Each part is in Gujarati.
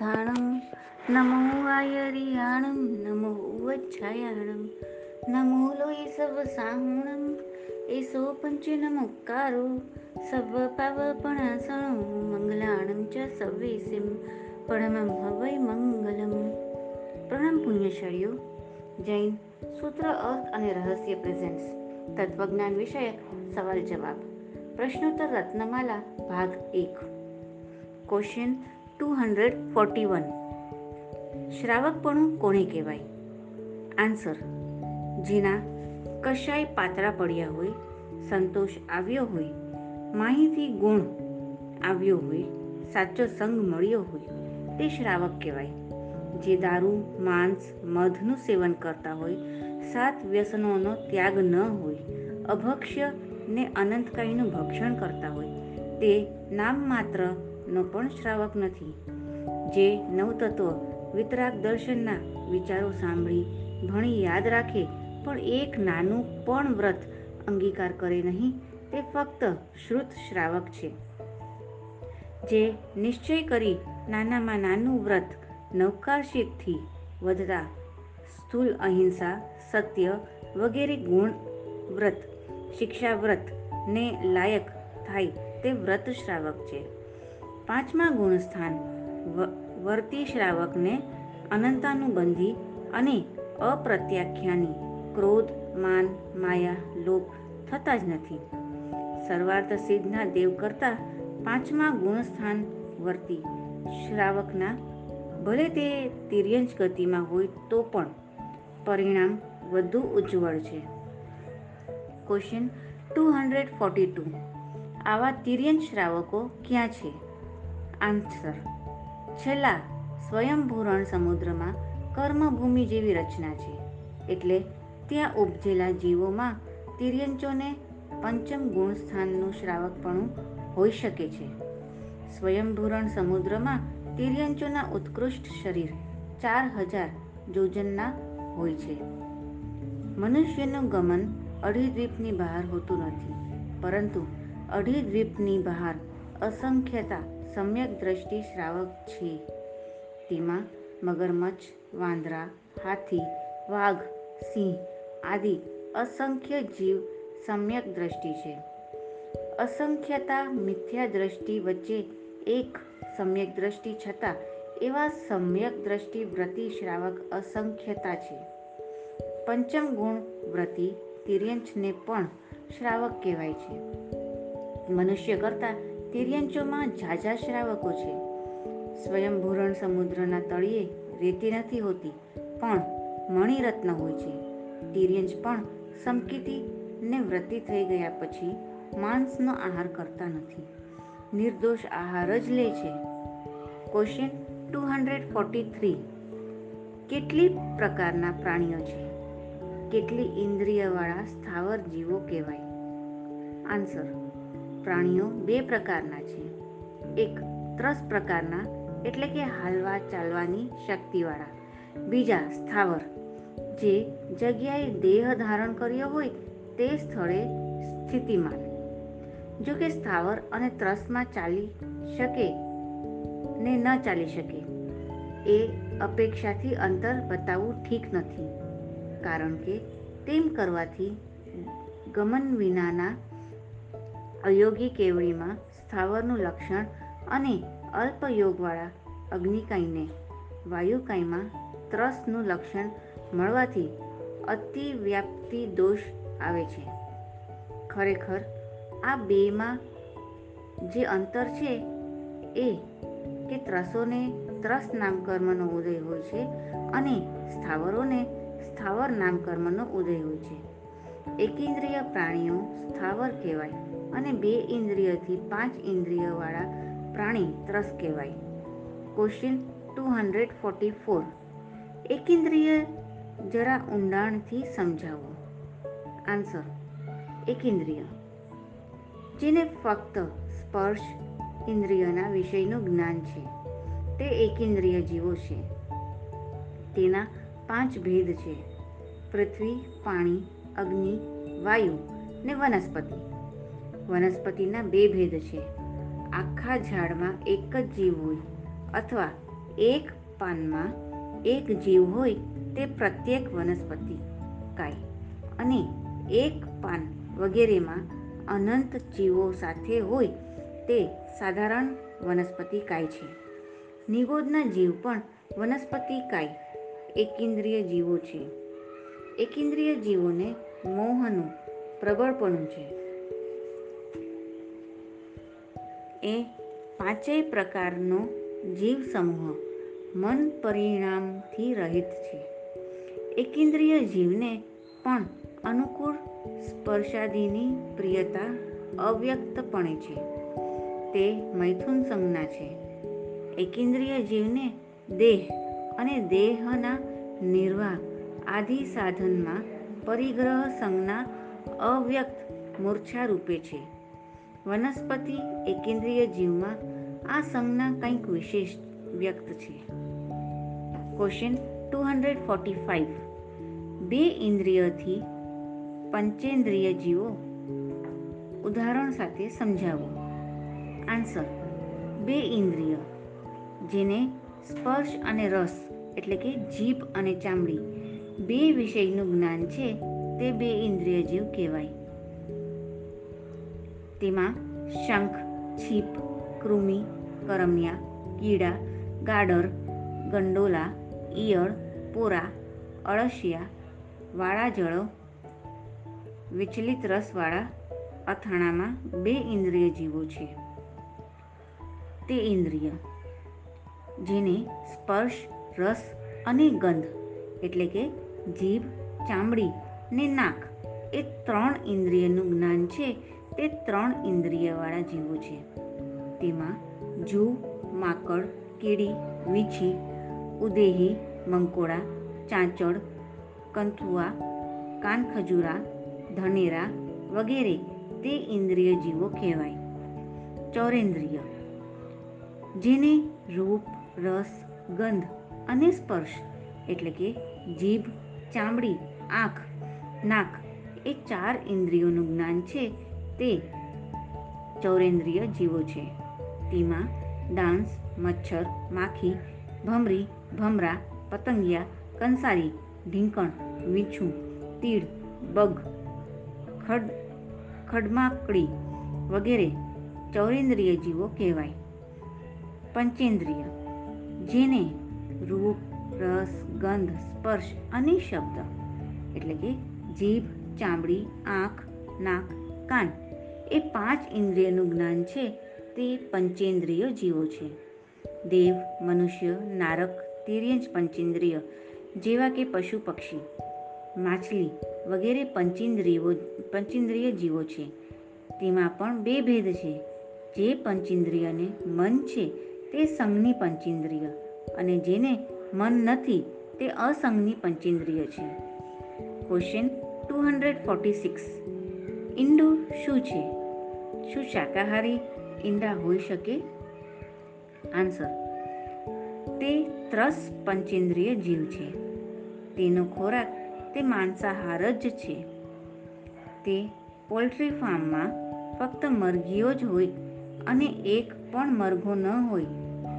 સ્થાણમ નમો આયરિયાણમ નમો ઉચ્છાયાણમ નમો લોય સવ સાહુણમ એસો પંચ નમોકારો સવ પાવપણાસણો મંગલાણમ ચ સવેસિમ પરમમ હવૈ મંગલમ પ્રણામ પુણ્યશાળીઓ જૈન સૂત્ર અર્થ અને રહસ્ય પ્રેઝન્ટ્સ તત્વજ્ઞાન વિષયક સવાલ જવાબ પ્રશ્નોત્તર રત્નમાલા ભાગ એક question two hundred forty one. શ્રાવકપણું કોને કહેવાય? આન્સર, જેના કશાય પાતળા પડ્યા હોય, સંતોષ આવ્યો હોય, માહિતી ગુણ આવ્યો હોય, સાચો સંગ મળ્યો હોય, તે શ્રાવક કહેવાય. જે દારૂ, માંસ, મધનું સેવન કરતા હોય, સાત વ્યસનોનો ત્યાગ ન હોય, અભક્ષ્ય ને અનંતકાયનું ભક્ષણ કરતા હોય, તે નામ માત્રનો પણ શ્રાવક નથી. જે નવતત્વ વિતરાગ દર્શનના વિચારો સાંભળી ભણી યાદ રાખે, પણ એક નાનું પણ વ્રત અંગીકાર કરે નહીં, તે ફક્ત શ્રુત શ્રાવક છે. જે નિશ્ચય કરી નાનામાં નાનું વ્રત નવકારશીકથી વધતા સ્થૂલ અહિંસા, સત્ય વગેરે ગુણ વ્રત, શિક્ષા વ્રત ને લાયક થાય તે વ્રત શ્રાવક છે. પાંચમા ગુણસ્થાન વર્તી શ્રાવકને અનંતાનુબંધી અને અપ્રત્યાખ્યાની ક્રોધ, માન, માયા, લોભ થતા જ નથી. સર્વાર્થ સિદ્ધના દેવ કરતા પાંચમા ગુણસ્થાન વર્તી શ્રાવકના ભલે તે તિર્યંજ ગતિમાં હોય તો પણ પરિણામ વધુ ઉજ્જવળ છે. Question two hundred forty two આવા તિર્યંજ શ્રાવકો ક્યાં છે? આન્સર છેલ્લા સ્વયંભૂરણ સમુદ્રમાં કર્મભૂમિ જેવી રચના છે. એટલે ત્યાં ઉપજેલા જીવોમાં તિર્યંચોને પંચમ ગુણ સ્થાનનું શ્રાવકપણું હોઈ શકે છે. સ્વયંભૂરણ સમુદ્રમાં તિર્યંચોના ઉત્કૃષ્ટ શરીર ચાર હજાર જોજનના હોય છે. મનુષ્યનું ગમન અઢી દ્વીપની બહાર હોતું નથી. પરંતુ અઢી દ્વીપની બહાર અસંખ્યતા સમ્યક દ્રષ્ટિ શ્રાવક છે. તેમાં મગરમચ્છ, વાંદરા, હાથી, વાઘ, સિંહ આદિ અસંખ્ય જીવ સમ્યક દ્રષ્ટિ છે. અસંખ્યતા મિથ્યા દ્રષ્ટિ વચ્ચે એક સમ્યક દ્રષ્ટિ છતાં એવા સમ્યક દ્રષ્ટિ વ્રતિ શ્રાવક અસંખ્યતા છે. પંચમ ગુણ વ્રતિ તિર્યંચને પણ શ્રાવક કહેવાય છે. મનુષ્ય કરતાં તિર્યંચોમાં ઝાઝા શ્રાવકો છે. સ્વયંભૂરણ સમુદ્રના તળિયે રેતી નથી હોતી, પણ મણિરત્ન હોય છે. તિર્યંચ પણ સમકીતી ને વ્રતિ થઈ ગયા પછી માંસનો આહાર કરતા નથી. નિર્દોષ આહાર જ લે છે. Question two hundred forty three કેટલી પ્રકારના પ્રાણીઓ છે? કેટલી ઇન્દ્રિયવાળા સ્થાવર જીવો કહેવાય? આન્સર પ્રાણીઓ બે પ્રકારના છે. એક ત્રસ પ્રકારના, એટલે કે હાલવા ચાલવાની શક્તિવાળા. બીજા સ્થાવર, જે જગ્યાએ દેહ ધારણ કર્યો હોય તે સ્થળે સ્થિતિમાન. જો કે સ્થાવર અને ત્રસમાં ચાલી શકે ને ન ચાલી શકે, એ અપેક્ષાથી અંતર બતાવવું ઠીક નથી. કારણ કે તેમ કરવાથી ગમન વિનાના અયોગી કેવડીમાં સ્થાવરનું લક્ષણ અને અલ્પયોગવાળા અગ્નિકાયને વાયુકાયમાં ત્રસનું લક્ષણ મળવાથી અતિવ્યાપ્તિ દોષ આવે છે. ખરેખર, આ બેમાં જે અંતર છે એ કે ત્રસોને ત્રસ નામકર્મનો ઉદય હોય છે અને સ્થાવરોને સ્થાવર નામકર્મનો ઉદય હોય છે. એકેન્દ્રિય પ્રાણીઓ સ્થાવર કહેવાય. અને બે ઇન્દ્રિયથી પાંચ ઇન્દ્રિયવાળા પ્રાણી ત્રસ કહેવાય. Question two hundred forty four એકેન્દ્રિય જરા ઊંડાણથી સમજાવો. આન્સર એકેન્દ્રિય જેને ફક્ત સ્પર્શ ઇન્દ્રિયના વિષયનું જ્ઞાન છે. તે એકેન્દ્રિય જીવો છે. તેના પાંચ ભેદ છે. પૃથ્વી, પાણી, અગ્નિ, વાયુ ને વનસ્પતિ. વનસ્પતિના બે ભેદ છે. આખા ઝાડમાં એક જ જીવ હોય અથવા એક પાનમાં એક જીવ હોય તે પ્રત્યેક વનસ્પતિ કાય અને એક પાન વગેરેમાં અનંત જીવો સાથે હોય તે સાધારણ વનસ્પતિ કાય છે. નિગોદના જીવ પણ વનસ્પતિ કાય એકેન્દ્રિય જીવો છે. એકેન્દ્રિય જીવોને મોહનું પ્રબળપણું છે. એ પાંચેય પ્રકારનો જીવ સમૂહ મન પરિણામથી રહિત છે. એકેન્દ્રિય જીવને પણ અનુકૂળ સ્પર્શાદીની પ્રિયતા અવ્યક્તપણે છે. તે મૈથુન સંજ્ઞા છે. એકેન્દ્રિય જીવને દેહ અને દેહના નિર્વાહ આદિ સાધનમાં પરિગ્રહ સંજ્ઞા અવ્યક્ત મૂર્છા રૂપે છે. વનસ્પતિ એકેન્દ્રિય જીવમાં આ સંજ્ઞા કંઈક વિશેષ વ્યક્ત છે. Question two hundred forty five બે ઇન્દ્રિયથી પંચેન્દ્રિય જીવો ઉદાહરણ સાથે સમજાવો. આન્સર બે ઇન્દ્રિય, જેને સ્પર્શ અને રસ એટલે કે જીભ અને ચામડી બે વિષયનું જ્ઞાન છે, તે બે ઇન્દ્રિય જીવ કહેવાય. તેમાં શંખ, છીપ, કૃમિ, કરમિયા, કીડા, ગાડર, ગંડોલા, ઈયળ, પોરા, અળસિયા, વાળાજળો, વિચલિત રસવાળા, અથાણામાં બે ઇન્દ્રિય જીવો છે. તે ઇન્દ્રિય, જેને સ્પર્શ, રસ અને ગંધ, એટલે કે જીભ, ચામડી ને નાક, એ ત્રણ ઇન્દ્રિયનું જ્ઞાન છે તે ત્રણ ઇન્દ્રિયવાળા જીવો છે. તેમાં જૂ માકડ કીડી વીછી, ઉદેહી મંકોડા ચાંચડ કંથુઆ, કાનખજૂરા, ધનેરા વગેરે તે ઇન્દ્રિય જીવો કહેવાય. ચોરેન્દ્રિય. જેને રૂપ, રસ, ગંધ અને સ્પર્શ એટલે કે જીભ, ચામડી, આંખ, નાક એ ચાર ઇન્દ્રિયોનું જ્ઞાન છે તે ચૌરેન્દ્રિય જીવો છે. તેમાં ડાન્સ, મચ્છર, માખી, ભમરી, ભમરા, પતંગિયા, કંસારી, ઢીંકણ વીંછું તીડ, બગ, ખડ, ખડમાકડી વગેરે ચૌરેન્દ્રિય જીવો કહેવાય. પંચેન્દ્રિય, જેને રૂપ, રસ, ગંધ, સ્પર્શ અને શબ્દ, એટલે કે જીભ, ચામડી, આંખ, નાક કાન એ પાંચ ઇન્દ્રિયનું જ્ઞાન છે, તે પંચેન્દ્રિય જીવો છે. દેવ, મનુષ્ય, નારક, તિર્યંજ પંચેન્દ્રિય જેવા કે પશુ પક્ષી, માછલી વગેરે પંચેન્દ્રિયો, પંચેન્દ્રિય જીવો છે. તેમાં પણ બે ભેદ છે. જે પંચેન્દ્રિયને મન છે, તે સંઘની પંચેન્દ્રિય અને જેને મન નથી, તે અસંઘની પંચેન્દ્રિય છે. Question two hundred forty six ઈંડું શું છે? શું શાકાહારી ઈંડા હોઈ શકે? આન્સર. તે ત્રસ પંચેન્દ્રિય જીવ છે. તેનો ખોરાક તે માંસાહાર જ છે. તે પોલ્ટ્રી ફાર્મમાં ફક્ત મરઘીઓ જ હોય અને એક પણ મરઘો ન હોય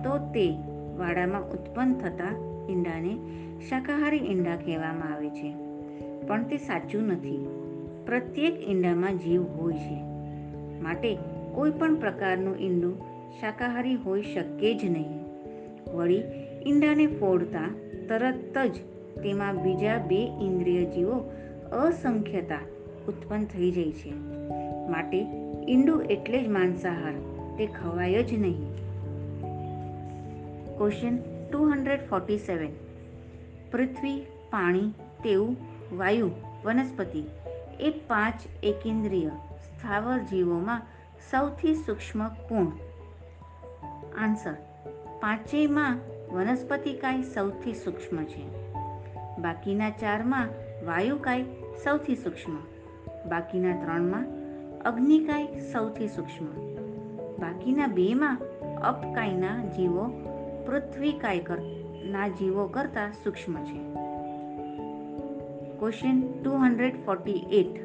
તો તે વાડામાં ઉત્પન્ન થતા ઈંડાને શાકાહારી ઈંડા કહેવામાં આવે છે. પણ તે સાચું નથી. પ્રત્યેક ઈંડામાં જીવ હોય છે. માટે કોઈ પણ પ્રકારનું ઈંડું શાકાહારી હોઈ શકે જ નહીં. વળી ઈંડાને ફોડતા તરત જ તેમાં બીજા બે ઇન્દ્રિય જીવો અસંખ્યતા ઉત્પન્ન થઈ જાય છે. માટે ઈંડું એટલે જ માંસાહાર, તે ખવાય જ નહીં. Question two hundred forty seven પૃથ્વી, પાણી, તેવું, વાયુ, વનસ્પતિ એ પાંચ એકેન્દ્રિય સ્થાવર જીવોમાં સૌથી સૂક્ષ્મ કોણ? આન્સર, પાંચેયમાં વનસ્પતિકાય સૌથી સૂક્ષ્મ છે. બાકીના ચારમાં વાયુકાય સૌથી સૂક્ષ્મ. બાકીના ત્રણમાં અગ્નિકાય સૌથી સૂક્ષ્મ. બાકીના બેમાં અપકાયના જીવો પૃથ્વીકાય ના જીવો કરતાં સૂક્ષ્મ છે. Question two hundred forty eight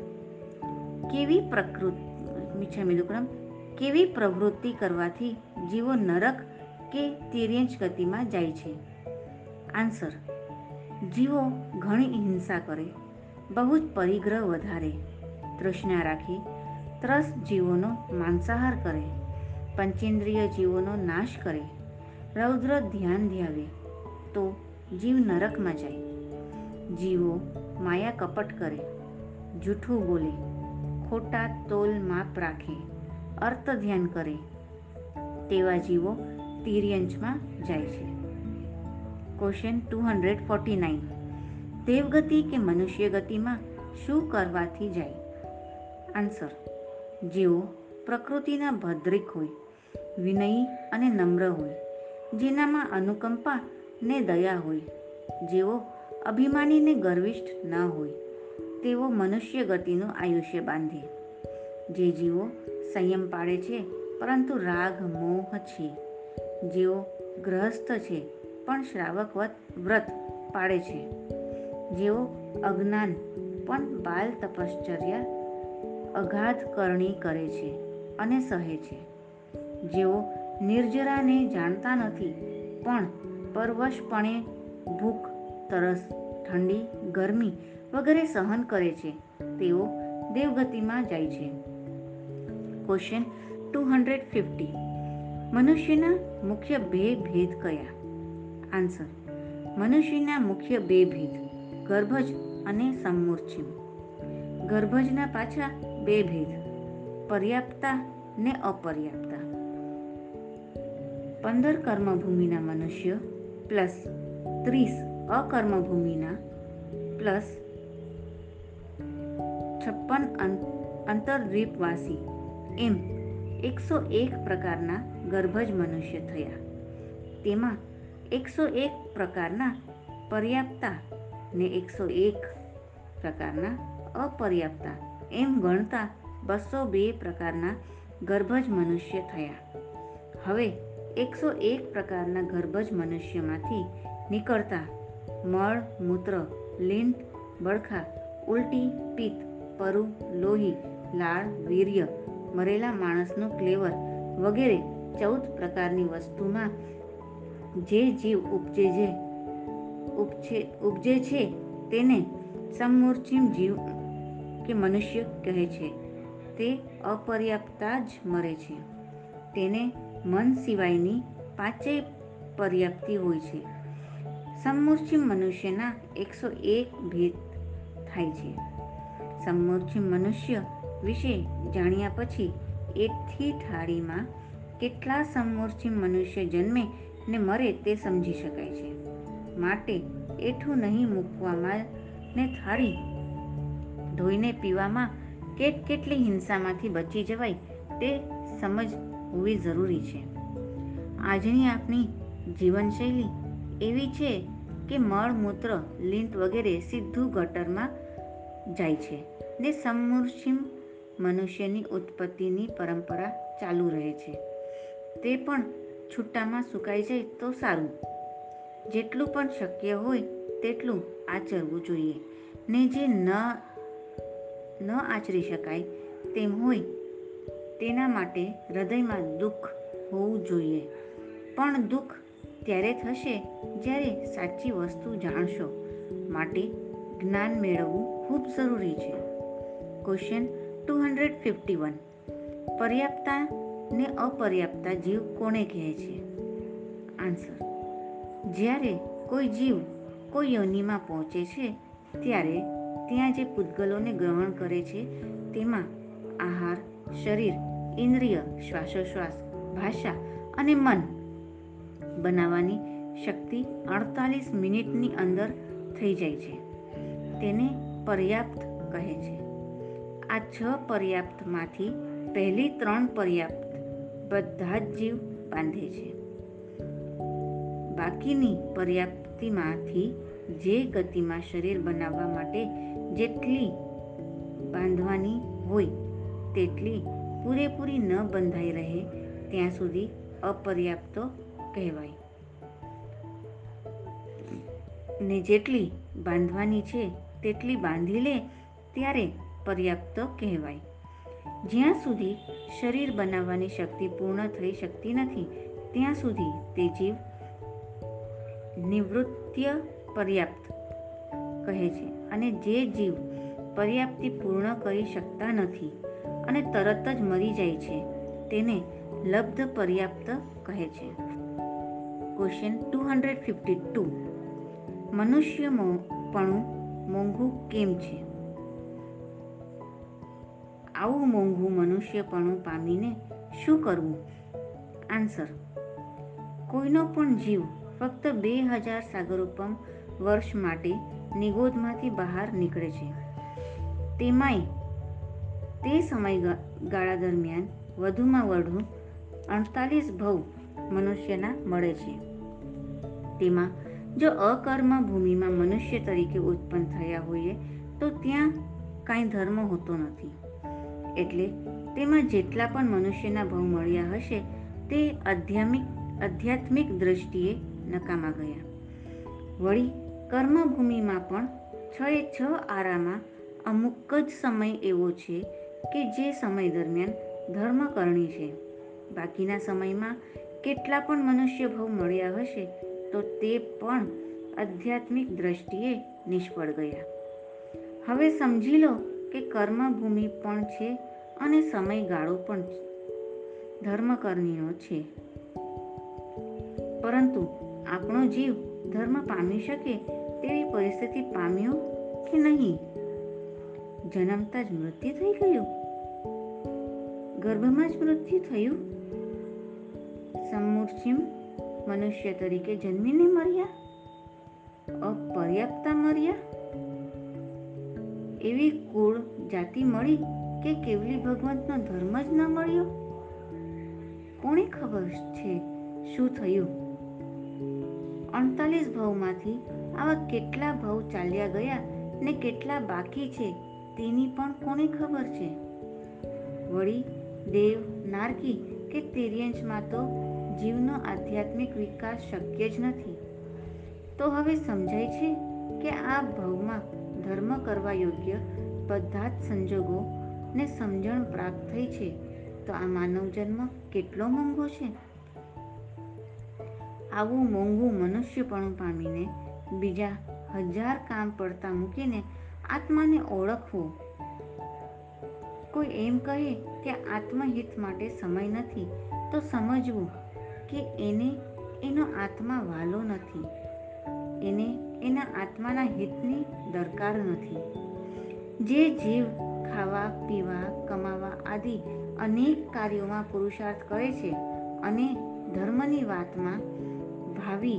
કેવી પ્રકૃતિ મિચ્છામી દુક્કડમ કેવી પ્રવૃત્તિ કરવાથી જીવો નરક કે તિર્યંચ ગતિમાં જાય છે આન્સર જીવો ઘણી હિંસા કરે બહુ જ પરિગ્રહ વધારે તૃષ્ણા રાખી ત્રસ જીવોનો માંસાહાર કરે પંચેન્દ્રિય જીવોનો નાશ કરે રૌદ્ર ધ્યાન ધ્યાવે તો જીવ નરકમાં જાય જીવો માયા કપટ કરે, જૂઠું બોલે, ખોટા તોલ માપ રાખે અર્થ ધ્યાન કરે, તેવા જીવો તિર્યંચમાં જાય છે. Question two hundred forty nine દેવગતિ કે મનુષ્ય ગતિમાં શું કરવાથી જાય? આન્સર જેઓ પ્રકૃતિના ભદ્રિક હોય, વિનયી અને નમ્ર હોય, જેનામાં અનુકંપા ને દયા હોય, જેઓ અભિમાની ને ગર્વિષ્ઠ ન હોય તેઓ મનુષ્ય ગતિનું આયુષ્ય બાંધે. જે જીવો સંયમ પાડે છે, પરંતુ રાગ, મોહ છે. જેઓ ગ્રહસ્થ છે, પણ શ્રાવક વ્રત પાડે છે. જેઓ અજ્ઞાન, પણ બાલ તપશ્ચર્યા અગાધ કરણી કરે છે અને સહે છે. જેઓ નિર્જરાને જાણતા નથી, પણ પરવશપણે ભૂખ તરસ, ઠંડી, ગરમી વગેરે સહન કરે છે. તેઓ દેવગતિમાં જાય છે. ક્વેશ્ચન ટુ હંડ્રેડ ફિફ્ટી મનુષ્યના મુખ્ય બે ભેદ કયા? આન્સર મનુષ્યના મુખ્ય બે ભેદ, ગર્ભજ અને સમૂર્છિમ. ગર્ભજના પાછા બે ભેદ પર્યાપ્તા ને અપર્યાપ્તા પંદર કર્મભૂમિના મનુષ્ય પ્લસ ત્રીસ અકર્મભૂમિના પ્લસ છપ્પન અંતરદ્વીપવાસી એમ એકસો એક પ્રકારના ગર્ભજ મનુષ્ય થયા તેમાં એકસો એક પ્રકારના પર્યાપ્તા ને એકસો એક પ્રકારના અપર્યાપ્તા એમ ગણતા બસો બે પ્રકારના ગર્ભજ મનુષ્ય થયા હવે એકસો એક પ્રકારના ગર્ભજ મનુષ્યમાંથી નીકળતા મળ, મૂત્ર, લીંટ બળખા ઉલટી, પિત્ત, પરુ, લોહી, લાળ, વીર્ય, મરેલા માણસનું ક્લેવર વગેરે ચૌદ પ્રકારની વસ્તુમાં જે જીવ ઉપજે જે ઉપજે ઉપજે છે તેને સમૂર્ચિમ જીવ કે મનુષ્ય કહે છે. તે અપર્યાપ્તા જ મરે છે. તેને મન સિવાયની પાંચેય પર્યાપ્તિ હોય છે. સમૂર્ચિમ મનુષ્યના એકસો એક ભેદ થાય છે. સમૂર્ચિમ મનુષ્ય વિશે જાણ્યા પછી એકથી થાળીમાં કેટલા સમૂર્ચિમ મનુષ્ય જન્મે ને મરે તે સમજી શકાય છે. માટે એઠું નહીં મૂકવામાં ને થાળી ધોઈને પીવામાં કેટ કેટલી હિંસામાંથી બચી જવાય તે સમજ હોવી જરૂરી છે. આજની આપણી જીવનશૈલી એવી છે કે મળ, મૂત્ર લીંટ વગેરે સીધું ગટરમાં જાય છે ને સમૂર્છિમ મનુષ્યની ઉત્પત્તિની પરંપરા ચાલુ રહે છે. તે પણ છૂટામાં સુકાઈ જાય તો સારું. જેટલું પણ શક્ય હોય તેટલું આચરવું જોઈએ. ને જે ન ન આચરી શકાય તેમ હોય તેના માટે હૃદયમાં દુઃખ હોવું જોઈએ. પણ દુઃખ ત્યારે થશે જ્યારે સાચી વસ્તુ જાણશો. માટે જ્ઞાન મેળવવું ખૂબ જરૂરી છે. Question two hundred fifty one પર્યાપ્તા ને અપર્યાપ્તા જીવ કોને કહે છે? આન્સર જ્યારે કોઈ જીવ કોઈ યોનિમાં પહોંચે છે, ત્યારે ત્યાં જે પૂતગલોને ગ્રહણ કરે છે, તેમાં આહાર, શરીર, ઇન્દ્રિય, શ્વાસોશ્વાસ, ભાષા અને મન બનાવવાની શક્તિ અડતાલીસ મિનિટની અંદર થઈ જાય છે. તેને પર્યાપ્ત કહે છે. આ છ પર્યાપ્તમાંથી પહેલી ત્રણ પર્યાપ્ત બધા જ જીવ બાંધે છે. બાકીની પર્યાપ્તિમાંથી જે ગતિમાં શરીર બનાવવા માટે જેટલી બાંધવાની હોય તેટલી પૂરેપૂરી ન બંધાઈ રહે ત્યાં સુધી અપર્યાપ્તો કહેવાય. ને જેટલી બાંધવાની છે, તેટલી બાંધી લે ત્યારે પર્યાપ્ત કહેવાય. જ્યાં સુધી શરીર બનાવવાની શક્તિ પૂર્ણ થઈ શકતી નથી, ત્યાં સુધી તે જીવ નિવૃત્ય પર્યાપ્ત કહે છે અને જે જીવ પર્યાપ્તિ પૂર્ણ કરી શકતા નથી અને તરત જ મરી જાય છે, તેને લબ્ધ પર્યાપ્ત કહે છે. Question two hundred fifty two મનુષ્ય પણ મોંઘું કેમ છે? આવું મોંઘું મનુષ્યપણું પામીને શું કરવું? આન્સર કોઈનો પણ જીવ ફક્ત બે હજાર સાગરોપમ વર્ષ માટે નિગોદમાંથી બહાર નીકળે છે. તેમાંય તે સમયગાળા દરમિયાન વધુમાં વધુ અડતાલીસ ભવ મનુષ્યના મળે છે. તેમાં જો અકર્મ ભૂમિમાં મનુષ્ય તરીકે ઉત્પન્ન થયા હોઈએ, તો ત્યાં કાંઈ ધર્મ હોતો નથી. એટલે તેમાં જેટલા પણ મનુષ્યના ભવ મળ્યા હશે, તે આધ્યાત્મિક આધ્યાત્મિક દ્રષ્ટિએ નકામા ગયા. વળી કર્મભૂમિમાં પણ છ એ છ આરામાં અમુક જ સમય એવો છે કે જે સમય દરમિયાન ધર્મ કરણી છે. બાકીના સમયમાં કેટલા પણ મનુષ્ય ભવ મળ્યા હશે તો તે પણ આધ્યાત્મિક દ્રષ્ટિએ નિષ્ફળ ગયા. હવે સમજી લો કે કર્મભૂમિ પણ છે અને સમયગાળો પણ ધર્મકર્મીનો છે. પરંતુ આપણો જીવ ધર્મ પામી શકે તેવી પરિસ્થિતિ પામ્યો કે નહીં? જન્મતા જ મૃત્યુ થઈ ગયું? ગર્ભમાં જ મૃત્યુ થયું? સમૂર્છિમ મનુષ્ય તરીકે જન્મીને મર્યા? અપર્યાપ્તા મર્યા? એવી કુળ જાતિ મળી કે કેવલી ભગવંતનો ધર્મ જ ન મળ્યો? કોને ખબર છે શું થયું? અડતાલીસ ભાવમાંથી આવા કેટલા ભાવ ચાલ્યા ગયા ને કેટલા બાકી છે તેની પણ કોને ખબર છે? વળી દેવ નારકી કે તિર્યંશમાં તો જીવનો આધ્યાત્મિક વિકાસ શક્ય જ નથી. તો હવે સમજાય છે કે આ ભાવમાં ધર્મ કરવા યોગ્ય બધા જ સંજોગો સમજણ પ્રાપ્ત થઈ છે. તો આ માનવ જન્મ કેટલો મોંઘો છે? આવું મોંઘું મનુષ્યપણું પામીને બીજા હજાર કામ પડતા મૂકીને આત્માને ઓળખવો. કોઈ એમ કહે કે આત્મહિત માટે સમય નથી, તો સમજવું. કે એને એનો આત્મા વાલો નથી. એને એના આત્માના હિતની દરકાર નથી. જે જીવ ખાવા, પીવા, કમાવા આદિ અનેક કાર્યોમાં પુરુષાર્થ કરે છે અને ધર્મની વાતમાં ભાવિ,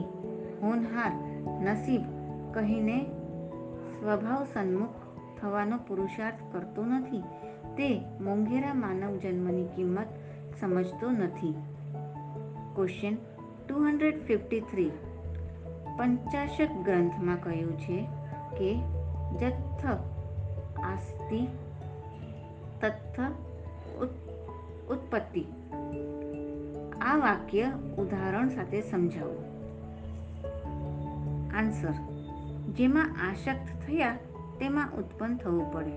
હોનહાર, નસીબ કહીને સ્વભાવ સન્મુખ થવાનો પુરુષાર્થ કરતો નથી. તે મોંઘેરા માનવ જન્મની કિંમત સમજતો નથી. Question two hundred fifty three પંચાશક ગ્રંથમાં કહ્યું છે કે જથ્થ આસ્તિ, તથ્થ ઉત્પત્તિ. આ વાક્ય ઉદાહરણ સાથે સમજાવો. આન્સર જેમાં આશક્ત થયા તેમાં ઉત્પન્ન થવું પડે.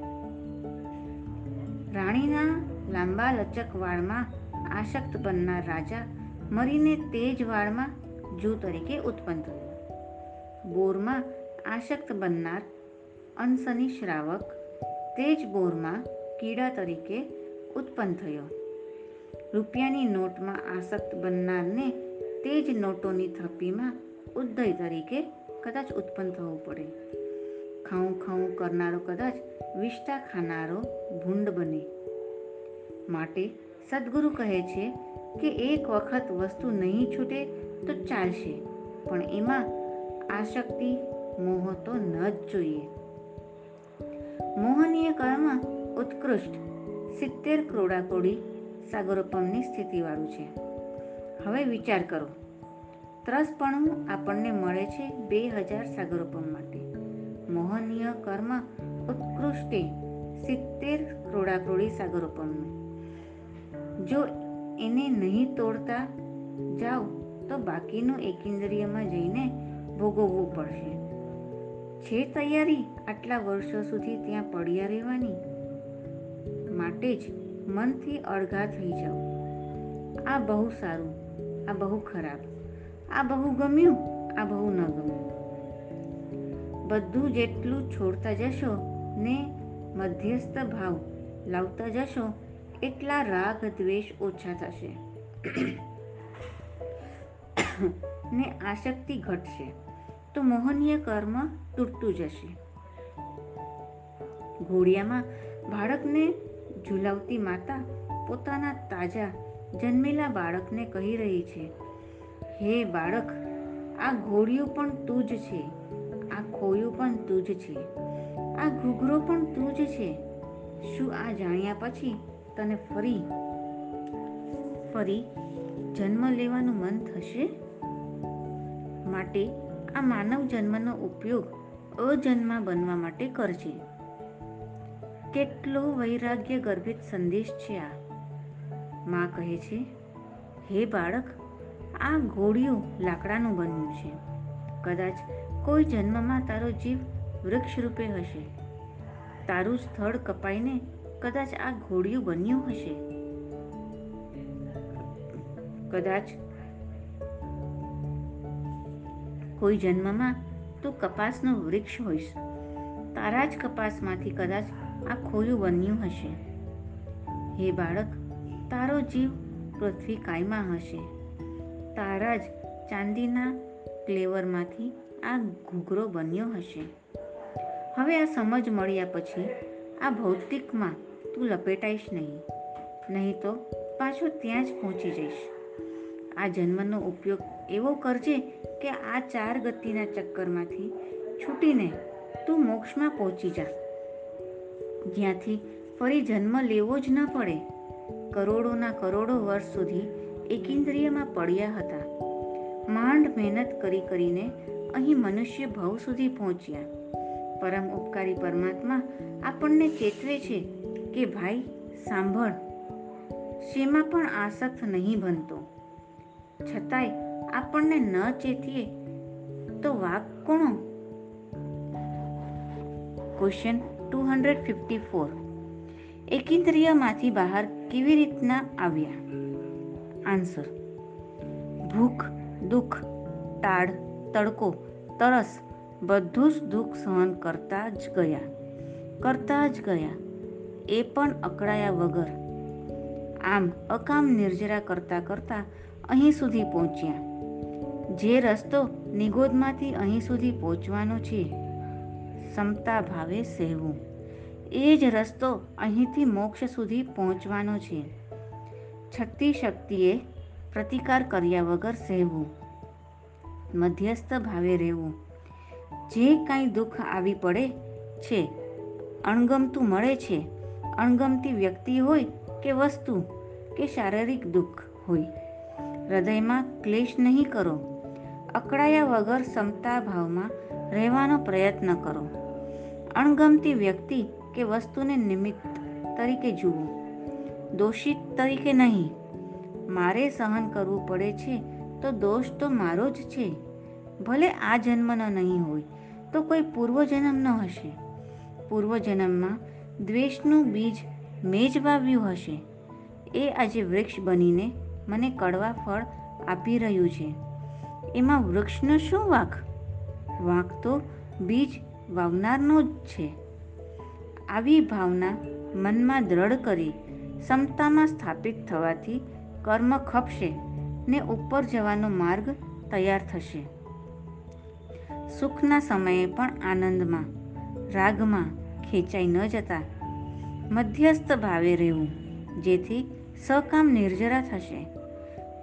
રાણીના લાંબા લચક વાળમાં આશક્ત બનનાર રાજા મરીને તે જ વાળમાં જૂ તરીકે ઉત્પન્ન થયો. બોરમાં આશક્ત બનનાર અંશની શ્રાવક તે જ બોરમાં કીડા તરીકે ઉત્પન્ન થયો. રૂપિયાની નોટમાં આસક્ત બનનારને તે જ નોટોની થપ્પીમાં ઉદય તરીકે કદાચ ઉત્પન્ન થવું પડે. ખાઉં ખાઉં કરનારો કદાચ વિષ્ટા ખાનારો ભૂંડ બને. માટે સદગુરુ કહે છે કે એક વખત વસ્તુ નહીં છૂટે તો ચાલશે. પણ એમાં આશક્તિ, મોહ તો ન જ જોઈએ. મોહનીય કર્મ ઉત્કૃષ્ટ. સિત્તેર ક્રોડાકોડી સાગરોપમની સ્થિતિવાળું છે. હવે વિચાર કરો. ત્રસપણું આપણને મળે છે બે હજાર સાગરોપમ માટે. મોહનીય કર્મ ઉત્કૃષ્ટે સિત્તેર ક્રોડાક્રોડી સાગરોપમનું. જો એને નહીં તોડતા જાઓ, તો બાકીનું એકેન્દ્રિયમાં જઈને ભોગવવું પડશે. છે તૈયારી? આટલા વર્ષો સુધી ત્યાં પડ્યા રહેવાની? માટે જ મનથી અળગા થઈ જાઓ. આ બહુ સારું, આ બહુ ખરાબ, આ બહુ ગમ્યું, આ બહુ ન ગમ્યું. બધું જેટલું છોડતા જશો ને મધ્યસ્થ ભાવ લાવતા જશો એટલા રાગ દ્વેષ ઓછા થશે. ને આસક્તિ ઘટશે. તો મોહનીય કર્મ તૂટતું જશે. ઘોડિયામાં બાળકને ઝુલાવતી માતા પોતાના તાજા જન્મેલા બાળકને કહી રહી છે, હે બાળક, આ ઘોડિયું પણ તું જ છે. આ ખોયું પણ તું જ છે. આ ઘૂઘરો પણ તું જ છે. શું આ જાણ્યા પછી તને ફરી ફરી જન્મ લેવાનું મન થશે? માટે આ માનવ જન્મનો ઉપયોગ અજન્મા બનવા માટે કરજે. કેટલો વૈરાગ્ય ગર્ભિત સંદેશ છે આ. માં કહે છે, હે બાળક, આ ઘોડિયું લાકડાનું બન્યું છે. કદાચ કોઈ જન્મમાં તારો જીવ વૃક્ષ રૂપે હશે. તારું સ્થળ કપાઈને કદાચ આ ઘોડિયું બન્યું હશે. કદાચ કોઈ જન્મમાં તું કપાસનું વૃક્ષ હોઈશ. તારા જ કપાસમાંથી કદાચ આ ખોયું બન્યું હશે. હે બાળક, તારો જીવ પૃથ્વી કાયમાં હશે. તારા જ ચાંદીના ક્લેવરમાંથી આ ઘૂઘરો બન્યો હશે. હવે આ સમજ મળ્યા પછી આ ભૌતિકમાં તું લપેટાઈશ નહીં. નહીં તો પાછો ત્યાં જ પહોંચી જઈશ. આ જન્મનો ઉપયોગ એવો કરજે કે આ ચાર ગતિના ચક્કરમાંથી છૂટીને તું મોક્ષમાં પહોંચી જા. જ્યાંથી ફરી જન્મ લેવો જ ન પડે. કરોડોના કરોડો વર્ષ સુધી એકેન્દ્રિયમાં પડ્યા હતા. માંડ મહેનત કરી કરીને અહીં મનુષ્ય ભાવ સુધી પહોંચ્યા. પરમ ઉપકારી પરમાત્મા આપણને ચેતવે છે કે ભાઈ, સાંભળ. શેમાં પણ આસક્ત નહીં બનતો. છતાંય આપણને ન ચેતીએ તો વાક કોણો question two hundred fifty four એકિન્દ્રિયમાંથી બહાર કેવી રીતના આવ્યા? આન્સર ભૂખ, દુઃખ, તાળ, તડકો, તરસ, બધું જ દુઃખ સહન કરતા જ ગયા. કરતા જ ગયા. એ પણ અકળાયા વગર. આમ અકામ નિર્જરા કરતા કરતા અહીં સુધી પહોંચ્યા. જે રસ્તો નિગોદમાંથી અહીં સુધી પહોંચવાનો છે, સમતા ભાવે સહેવું. એ જ રસ્તો અહીંથી મોક્ષ સુધી પહોંચવાનો છે. છક્તિ શક્તિએ પ્રતિકાર કર્યા વગર સહેવું. મધ્યસ્થ ભાવે રહેવું. જે કાંઈ દુઃખ આવી પડે છે, અણગમતું મળે છે અણગમતી વ્યક્તિ હોય કે વસ્તુ કે શારીરિક દુઃખ હોય. હૃદયમાં ક્લેશ નહીં કરો. અકળાયા વગર સમતા ભાવમાં રહેવાનો પ્રયત્ન કરો. અણગમતી વ્યક્તિ કે વસ્તુને નિમિત્ત તરીકે જુઓ. દોષિત તરીકે નહીં. મારે સહન કરવું પડે છે તો દોષ તો મારો જ છે. ભલે આ જન્મનો નહીં હોય તો કોઈ પૂર્વજન્મનો હશે. પૂર્વજન્મમાં દ્વેષનું બીજ મેં જ વાવ્યું હશે. એ આજે વૃક્ષ બનીને મને કડવા ફળ આપી રહ્યું છે. એમાં વૃક્ષનો શું વાંક? વાંક તો બીજ વાવનારનો જ છે. આવી ભાવના મનમાં દ્રઢ કરી ક્ષમતામાં સ્થાપિત થવાથી કર્મ ખપશે ને ઉપર જવાનો માર્ગ તૈયાર થશે. સુખના સમયે પણ આનંદમાં, રાગમાં ખેંચાઈ ન જતા મધ્યસ્થ ભાવે રહેવું, જેથી સકામ નિર્જરા થશે.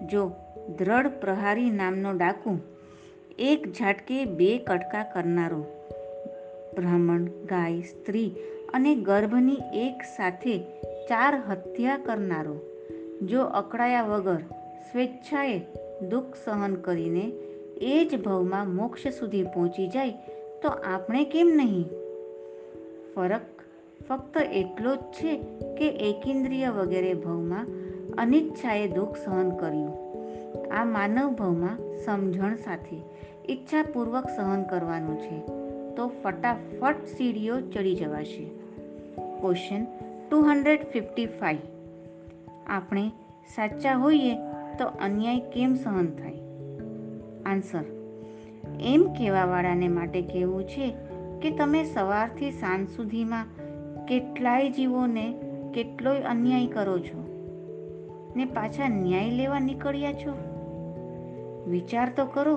જો દ્રઢ પ્રહારી નામનો ડાકુ એક ઝાટકે બે કટકા કરનારો, બ્રાહ્મણ, ગાય, સ્ત્રી અને ગર્ભની એક સાથે ચાર હત્યા કરનારો, જો અકળાયા વગર સ્વેચ્છાએ દુઃખ સહન કરીને એ જ ભવમાં મોક્ષ સુધી પહોંચી જાય, તો આપણે કેમ નહીં? ફરક ફક્ત એટલો જ છે કે એકેન્દ્રિય વગેરે ભવમાં અનિચ્છાએ દુઃખ સહન કર્યું. આ માનવ ભવમાં સમજણ સાથે ઈચ્છાપૂર્વક સહન કરવાનું છે. તો ફટાફટ સીડીઓ ચડી જવાશે. Question two hundred fifty five. આપણે સાચા હોઈએ તો અન્યાય કેમ સહન થાય? આન્સર. એમ કહેવાવાળાને માટે કહેવું છે કે તમે સવારથી સાંજ સુધીમાં કેટલાય જીવોને કેટલોય અન્યાય કરો છો? ને પાછા ન્યાય લેવા નીકળ્યા છો? વિચાર તો કરો,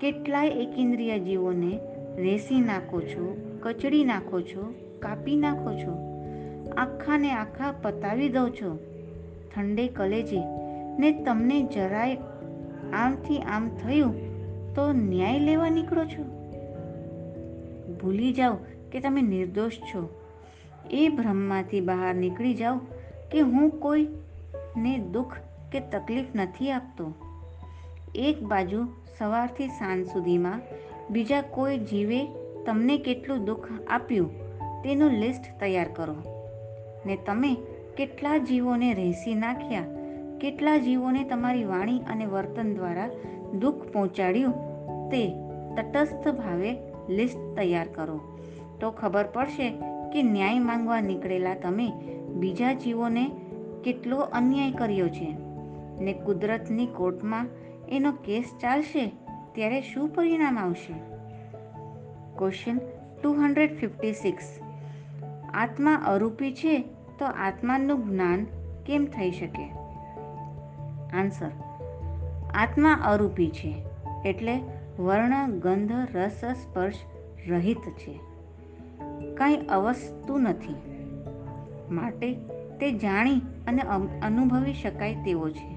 કેટલાય એકેન્દ્રિય જીવોને રેસી નાખો છો, કચડી નાખો છો, કાપી નાખો છો, આખાને આખા પતાવી દો છો, ઠંડે કલેજે, ને તમને જરાય આમથી આમ થયું તો ન્યાય લેવા નીકળો છો? ભૂલી જાઓ કે તમે નિર્દોષ છો. એ ભ્રમમાંથી બહાર નીકળી જાઓ કે હું કોઈને દુઃખ કે તકલીફ નથી આપતો. એક બાજુ સવારથી સાંજ સુધીમાં બીજા કોઈ જીવે તમને કેટલું દુઃખ આપ્યું તેનું લિસ્ટ તૈયાર કરો. ને તમે કેટલા જીવોને રહેસી નાખ્યા, કેટલા જીવોને તમારી વાણી અને વર્તન દ્વારા દુઃખ પહોંચાડ્યું તે તટસ્થ ભાવે લિસ્ટ તૈયાર કરો. તો ખબર પડશે કે ન્યાય માંગવા નીકળેલા તમે બીજા જીવોને કેટલો અન્યાય કર્યો છે ને કુદરતની કોર્ટમાં એનો કેસ ચાલશે ત્યારે શું પરિણામ આવશે? Question two hundred fifty six આત્મા અરૂપી છે તો આત્માનું જ્ઞાન કેમ થઈ શકે? આન્સર આત્મા અરૂપી છે એટલે વર્ણ ગંધ રસ સ્પર્શ રહિત છે. કાંઈ અવસ્તુ નથી. માટે તે જાણી અને અનુભવી શકાય તેવો છે.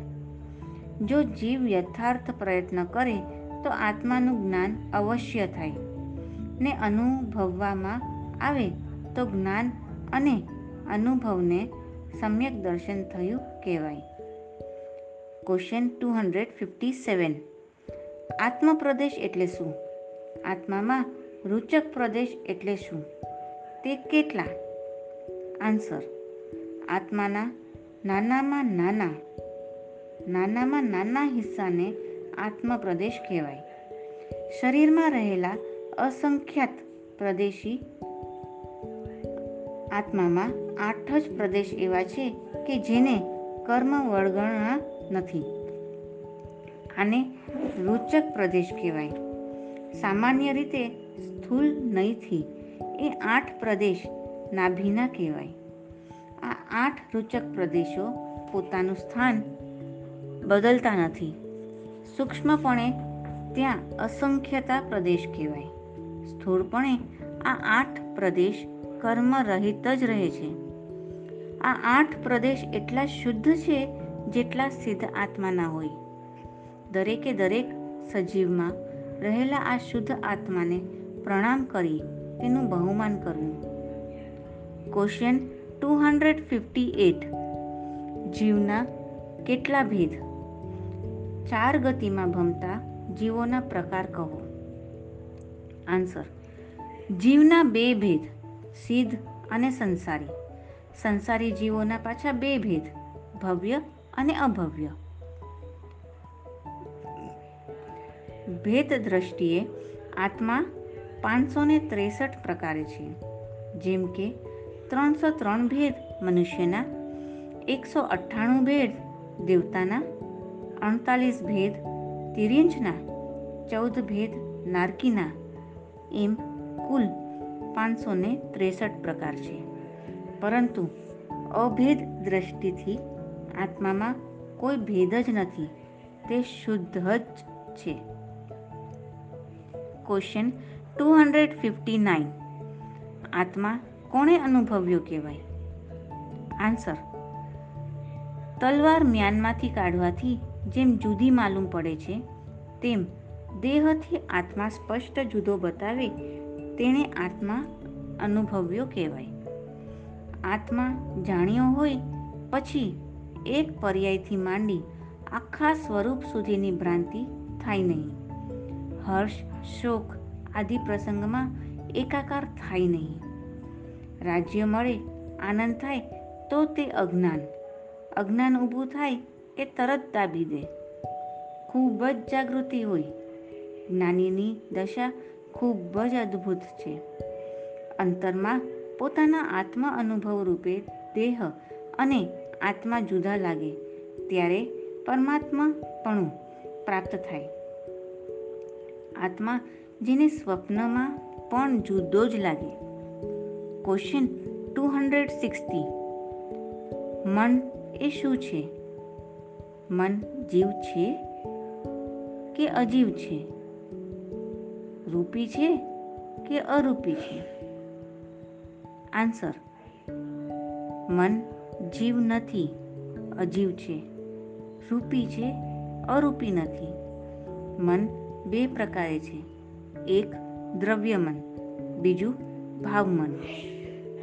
જો જીવ યથાર્થ પ્રયત્ન કરે, તો આત્માનું જ્ઞાન અવશ્ય થાય. ને અનુભવવામાં આવે, તો જ્ઞાન અને અનુભવને સમ્યક દર્શન થયું કહેવાય. Question two hundred fifty seven આત્મપ્રદેશ એટલે શું? આત્મામાં રૂચક પ્રદેશ એટલે શું? તે કેટલા? આન્સર, આત્માના નાનામાં નાના નાનામાં નાના હિસ્સાને આત્મપ્રદેશ કહેવાય. શરીરમાં રહેલા અસંખ્યાત પ્રદેશી આત્મામાં આઠ જ પ્રદેશ એવા છે કે જેને કર્મ વળગણા નથી. આને રોચક પ્રદેશ કહેવાય. સામાન્ય રીતે સ્થૂલ નહીંથી એ આઠ પ્રદેશ નાભીના કહેવાય. આ આઠ રૂચક પ્રદેશો પોતાનું સ્થાન બદલતા નથી. સૂક્ષ્મપણે ત્યાં અસંખ્યતા પ્રદેશ કહેવાય. સ્થૂળપણે આ આઠ પ્રદેશ કર્મ રહિત જ રહે છે. આ આઠ પ્રદેશ એટલા શુદ્ધ છે જેટલા સિદ્ધ આત્માના હોય. દરેકે દરેક સજીવમાં રહેલા આ શુદ્ધ આત્માને પ્રણામ કરી તેનું બહુમાન કરવું. Question two hundred fifty eight જીવના કેટલા ભેદ? ચાર ગતિમાં ભમતા જીવોના પ્રકાર કહો. આન્સર જીવના બે ભેદ, સિદ્ધ અને સંસારી. સંસારી જીવોના પાછા બે ભેદ, ભવ્ય અને અભવ્ય. ભેદ દ્રષ્ટિએ આત્મા પાંચસો ને ત્રેસઠ પ્રકારે છે. જેમ કે, ત્રણસો ત્રણ ભેદ મનુષ્યના, એકસો અઠ્ઠાણું ભેદ દેવતાના, અડતાલીસ ભેદ તિર્યંજના, ચૌદ ભેદ નારકીના. એમ કુલ પાંચસો ને ત્રેસઠ પ્રકાર છે. પરંતુ અભેદ દ્રષ્ટિથી આત્મામાં કોઈ ભેદ જ નથી. તે શુદ્ધ જ છે. Question two hundred fifty nine આત્મા કોણે અનુભવ્યો કહેવાય? આન્સર તલવાર મ્યાનમાંથી કાઢવાથી જેમ જુદી માલુમ પડે છે, તેમ દેહથી આત્મા સ્પષ્ટ જુદો બતાવે તેણે આત્મા અનુભવ્યો કહેવાય. આત્મા જાણ્યો હોય પછી એક પર્યાયથી માંડી આખા સ્વરૂપ સુધીની ભ્રાંતિ થાય નહીં. હર્ષ, શોક આદિ પ્રસંગમાં એકાકાર થાય નહીં. રાજ્ય મળે, આનંદ થાય, તો તે અજ્ઞાન. અજ્ઞાન ઊભું થાય એ તરત દાબી દે. ખૂબ જ જાગૃતિ હોય. જ્ઞાનીની દશા ખૂબ જ અદ્ભુત છે. અંતરમાં પોતાના આત્મા અનુભવ રૂપે દેહ અને આત્મા જુદા લાગે, ત્યારે પરમાત્મા પણ પ્રાપ્ત થાય. આત્મા જેને સ્વપ્નમાં પણ જુદો જ લાગે. ક્વેશ્ચન ટુ હંડ્રેડ સિક્સટી મન એ શું છે? મન જીવ છે કે અજીવ છે? રૂપી છે કે અરૂપી છે? આન્સર મન જીવ નથી, અજીવ છે. રૂપી છે, અરૂપી નથી. મન બે પ્રકારે છે. એક દ્રવ્યમન, બીજું ભાવમન.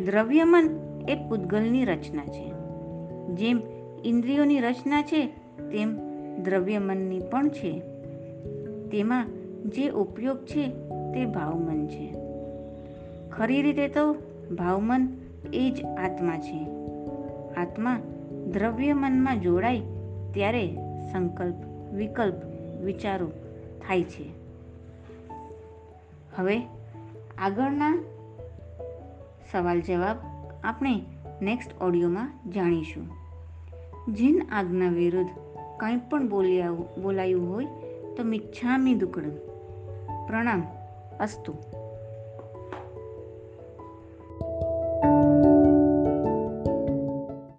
દ્રવ્યમન એ પૂતગલની રચના છે. જેમ ઇન્દ્રિયોની રચના છે, તેમ દ્રવ્યમનની પણ છે. તેમાં જે ઉપયોગ છે, તે ભાવમન છે. ખરી રીતે તો ભાવમન એ જ આત્મા છે. આત્મા દ્રવ્યમનમાં જોડાય ત્યારે સંકલ્પ, વિકલ્પ, વિચારો થાય છે. હવે આગળના સવાલ જવાબ આપણે નેક્સ્ટ ઓડિયોમાં જાણીશું. જીન આજ્ઞા વિરુદ્ધ કંઈ પણ બોલ્યા, બોલાયું હોય તો મિચ્છામી દુકડમ. પ્રણામ, અસ્તુ.